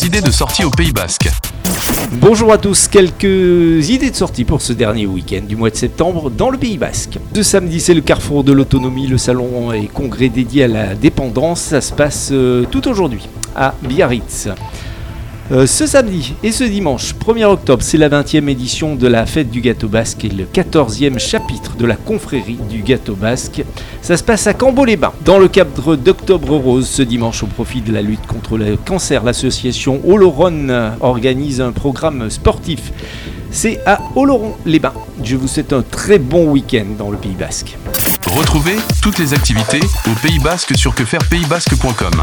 idées de sortie au Pays Basque. Bonjour à tous, quelques idées de sortie pour ce dernier week-end du mois de septembre dans le Pays Basque. Ce samedi, c'est le carrefour de l'autonomie, le salon et congrès dédié à la dépendance. Ça se passe euh, tout aujourd'hui à Biarritz. Euh, ce samedi et ce dimanche 1er octobre, c'est la 20e édition de la fête du gâteau basque et le 14e chapitre de la confrérie du gâteau basque. Ça se passe à Cambo-les-Bains. Dans le cadre d'Octobre Rose, ce dimanche au profit de la lutte contre le cancer, l'association Oloron organise un programme sportif. C'est à Oloron-les-Bains. Je vous souhaite un très bon week-end dans le Pays Basque. Retrouvez toutes les activités au Pays Basque sur quefairepaysbasque.com.